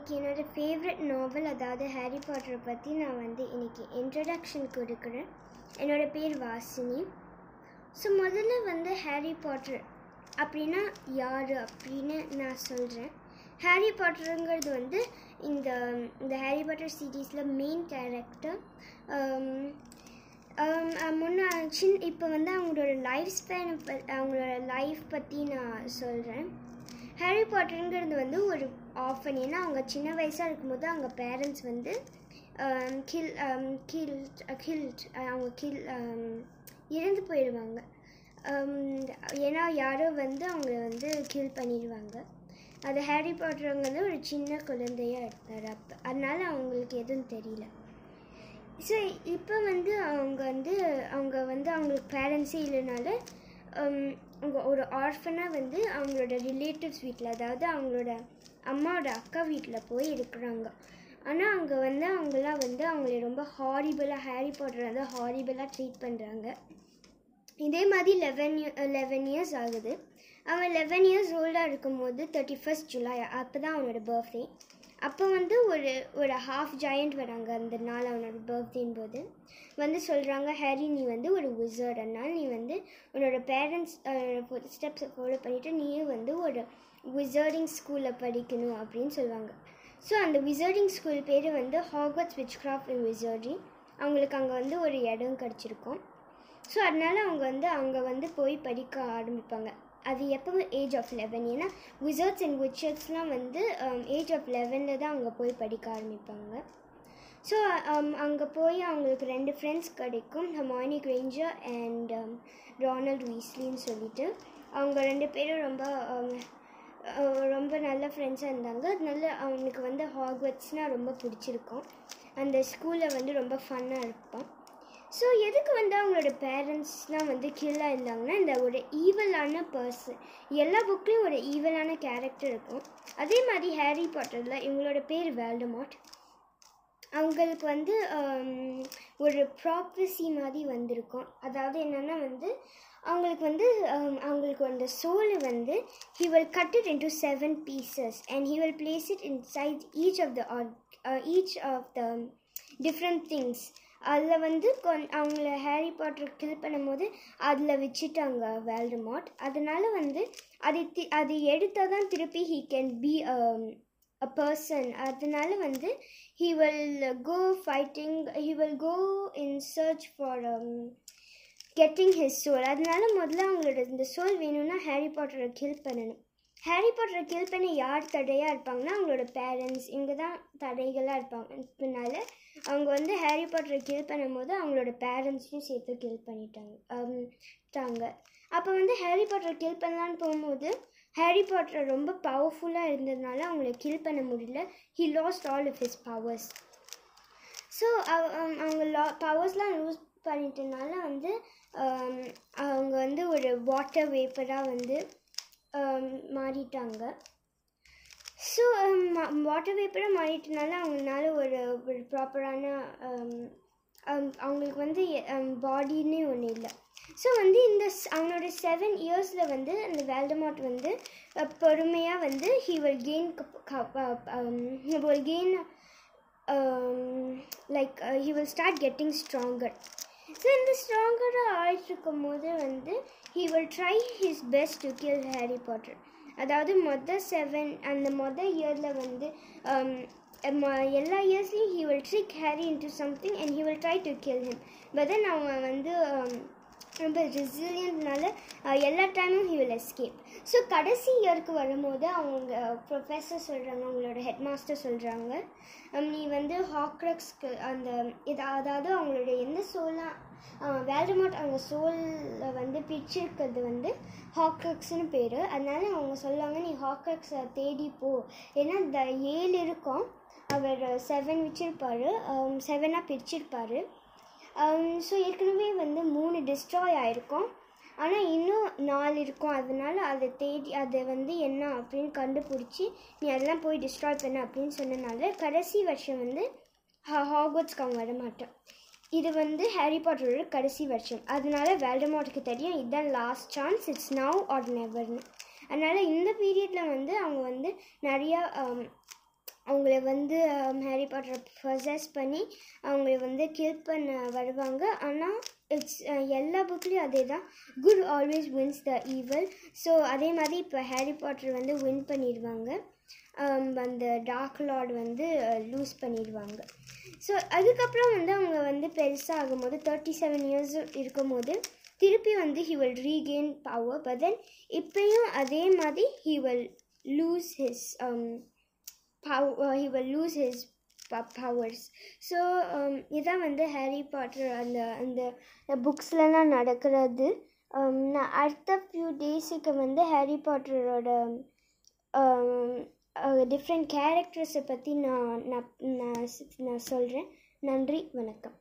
இன்றைக்கி என்னோட ஃபேவரட் நாவல் அதாவது ஹாரி பாட்டரை பற்றி நான் வந்து இன்றைக்கி இன்ட்ரடக்ஷன் கொடுக்குறேன். என்னோட பேர் வாசினி. ஸோ முதல்ல வந்து ஹாரி பாட்டர் அப்படின்னா யார் அப்படின்னு நான் சொல்கிறேன் ஹாரி பாட்டருங்கிறது வந்து இந்த இந்த ஹாரி பாட்டர் சீரீஸில் மெயின் கேரக்டர் முன்ன சின் இப்போ வந்து அவங்களோட லைஃப் ஸ்பேனை ப அவங்களோட லைஃப் பற்றி நான் சொல்கிறேன் ஹாரி பாட்டருங்கிறது வந்து ஒரு ஆஃபன் ஏன்னா அவங்க சின்ன வயசாக இருக்கும்போது அவங்க பேரண்ட்ஸ் வந்து கில் கில் கில்ட் அவங்க கில் um, இறந்து போயிடுவாங்க. Um, ஏன்னா யாரோ வந்து அவங்கள வந்து கில் பண்ணிடுவாங்க. அது ஹாரி பாட்டருங்க வந்து ஒரு சின்ன குழந்தையாக இருந்தார் அப்போ அதனால் அவங்களுக்கு எதுவும் தெரியல. ஸோ இப்போ வந்து அவங்க வந்து அவங்க வந்து அவங்களுக்கு பேரண்ட்ஸே இல்லைனால um, அவங்க ஒரு ஆர்ஃபனாக வந்து அவங்களோட ரிலேட்டிவ்ஸ் வீட்டில் அதாவது அவங்களோட அம்மாவோட அக்கா வீட்டில் போய் இருக்கிறாங்க. ஆனால் அங்கே வந்து அவங்களாம் வந்து அவங்கள ரொம்ப ஹாரிபிளாக ஹாரி பாட்டர் வந்து ஹாரிபிளாக ட்ரீட் பண்ணுறாங்க இதே மாதிரி லெவன் லெவன் இயர்ஸ் ஆகுது. அவன் லெவன் இயர்ஸ் ஓல்டாக இருக்கும்போது தேர்ட்டி ஃபஸ்ட் ஜூலை அப்போ தான் அவனோட பர்த்டே அப்போ வந்து ஒரு ஒரு ஹாஃப் ஜாயண்ட் வராங்க அந்த நாள் அவனோட பர்த்டேன் போது. வந்து சொல்கிறாங்க ஹேரி நீ வந்து ஒரு விசர்ட் அதனால் நீ வந்து உன்னோட பேரண்ட்ஸ் ஸ்டெப்ஸை ஃபாலோ பண்ணிவிட்டு நீயும் வந்து ஒரு விசர்டிங் ஸ்கூலில் படிக்கணும் அப்படின்னு சொல்லுவாங்க. ஸோ அந்த விசர்டிங் ஸ்கூல் பேர் வந்து Hogwarts witchcraft in wizarding அவங்களுக்கு அங்கே வந்து ஒரு இடம் கிடச்சிருக்கும். ஸோ அதனால் அவங்க வந்து அங்கே வந்து போய் படிக்க ஆரம்பிப்பாங்க. அது எப்போ ஏஜ் ஆஃப் லெவன் ஏன்னா விசர்ட்ஸ் அண்ட் விச்சர்ஸ்லாம் வந்து ஏஜ் ஆஃப் லெவனில் தான் அங்கே போய் படிக்க ஆரம்பிப்பாங்க. ஸோ um, அங்கே போய் அவங்களுக்கு ரெண்டு ஃப்ரெண்ட்ஸ் கிடைக்கும். Hermione Granger and um, Ronald வீஸ்லின்னு சொல்லிட்டு அவங்க ரெண்டு பேரும் ரொம்ப um, ரொம்ப நல்ல ஃப்ரெண்ட்ஸாக இருந்தாங்க. அதனால அவனுக்கு வந்து ஹாக்வர்ட்ஸ்னால் ரொம்ப பிடிச்சிருக்கும். அந்த ஸ்கூலில் வந்து ரொம்ப ஃபன்னாக இருப்பான். ஸோ எதுக்கு வந்து அவங்களோட பேரண்ட்ஸ்லாம் வந்து கில்லாக இருந்தாங்கன்னா இந்த ஒரு ஈவலான பர்சன் எல்லா புக்லேயும் ஒரு ஈவலான கேரக்டர் இருக்கும். அதே மாதிரி ஹேரி பாட்டரில் இவங்களோட பேர் வேல்டமாட் அவங்களுக்கு வந்து um, ஒரு ப்ராப்பசி மாதிரி வந்திருக்கும். அதாவது என்னென்னா வந்து அவங்களுக்கு வந்து um, அவங்களுக்கு அந்த சோலை வந்து he will cut it into seven pieces and he will place it inside each of the each of the different things அதில் வந்து கொன் அவங்கள ஹேரி பாட்டர் கில் பண்ணும்போது அதில் வச்சுட்டாங்க வேல்டமாட் அதனால் வந்து அதை தி அது எடுத்தால் தான் திருப்பி he can be a person அதனால் வந்து he will go fighting he will go in search for getting his soul அதனால முதல்ல அவங்களோட இந்த சோல் வேணும்னா ஹேரி பாட்டரை கில் பண்ணணும். ஹேரி பாட்டரை கில் பண்ண யார் தடையாக இருப்பாங்கன்னா அவங்களோட பேரண்ட்ஸ் இவங்க தான் தடைகளாக இருப்பாங்க. இதனால அவங்க வந்து ஹேரி பாட்டரை கில் பண்ணும்போது அவங்களோட பேரண்ட்ஸையும் சேர்த்து கில் பண்ணிட்டாங்க. தாங்க அப்போ வந்து ஹேரி பாட்டரை கில் பண்ணலான்னு போகும்போது ஹேரி பாட்டர் ரொம்ப பவர்ஃபுல்லாக இருந்ததுனால அவங்கள கில் பண்ண முடியல. He lost all of his powers so அவங்க லா பவர்ஸ்லாம் லூஸ் பண்ணிட்டனால வந்து அவங்க வந்து ஒரு வாட்டர் வேப்பராக வந்து மாறிட்டாங்க. ஸோ வாட்டர் வேப்பராக மாறிட்டனால அவங்களால ஒரு ஒரு ப்ராப்பரான um, அவங்களுக்கு வந்து பாடின்னு ஒன்று இல்லை. ஸோ வந்து இந்த அவனோட செவன் இயர்ஸில் வந்து அந்த வேல்டமாட் வந்து பொறுமையாக வந்து he will gain will gain like he will start getting stronger so இந்த ஸ்ட்ராங்கராக ஆயிட்டு இருக்கும் போது வந்து he will try his best to kill Harry Potter அதாவது மொதல் செவன் அந்த மொதல் இயரில் வந்து um, எல்லா இயர்ஸ்லையும் he will trick Harry into something and he will try to kill him but then அவன் வந்து um, ரொம்ப ரெசிலியன்ட்னால எல்லா டைமும் ஹி வில் எஸ்கேப் ஸோ கடைசி இயருக்கு வரும்போது அவங்க ப்ரொஃபஸர் சொல்கிறாங்க அவங்களோட ஹெட் மாஸ்டர் சொல்கிறாங்க நீ வந்து ஹாக்ரக்ஸ்க்கு அந்த இது அதாவது அவங்களோட எந்த சோலாக வேல்டமாட் அவங்க சோலில் வந்து பிரிச்சிருக்கிறது வந்து ஹாக்ரக்ஸ்னு பேர். அதனால அவங்க சொல்லுவாங்க நீ ஹாக்ரக்ஸை தேடி போ. ஏன்னா இந்த ஏழு இருக்கும். அவர் செவன் வச்சிருப்பார். செவனாக பிரிச்சிருப்பார். ஸோ ஏற்கனவே வந்து மூணு டிஸ்ட்ராய் ஆகிருக்கும் ஆனால் இன்னும் நாலு இருக்கும். அதனால் அதை தேடி அதை வந்து என்ன அப்படின்னு கண்டுபிடிச்சி நீ அதெல்லாம் போய் டிஸ்ட்ராய் பண்ண அப்படின்னு சொன்னனால கடைசி வருஷம் வந்து ஹாகோட்ஸ்க்கு வர மாட்டேன் இது வந்து ஹாரி பாட்டரோட கடைசி வருஷம் அதனால வேல்டமாட்டுக்கு தெரியும் இதுதான் last chance it's now or நெவர்னு அதனால் இந்த பீரியடில் வந்து அவங்க வந்து நிறையா um, அவங்கள வந்து ஹாரி பாட்டரை ப்ரொசஸ் பண்ணி அவங்கள வந்து கில் பண்ண வருவாங்க. ஆனால் இட்ஸ் uh, எல்லா புக்லேயும் அதே தான் good always wins the evil so அதே மாதிரி இப்போ ஹாரி பாட்டர் வந்து வின் பண்ணிடுவாங்க Um, அந்த டார்க் லார்ட் வந்து uh, லூஸ் பண்ணிடுவாங்க. ஸோ அதுக்கப்புறம் வந்து அவங்க வந்து பெருசாக ஆகும்போது தேர்ட்டி செவன் இயர்ஸ் இருக்கும்போது திருப்பி வந்து he will regain power but then இப்பயும் அதே மாதிரி he will lose his he will lose his powers so இதான் வந்து ஹாரி பாட்டர் அந்த அந்த புக்ஸ்லலாம் நடக்கிறது. Um, நான் அடுத்த ஃபியூ டேஸுக்கு வந்து ஹாரி பாட்டரோட டிஃப்ரெண்ட் கேரக்டர்ஸை பற்றி நான் நான் நான் நான் சொல்கிறேன் நன்றி வணக்கம்.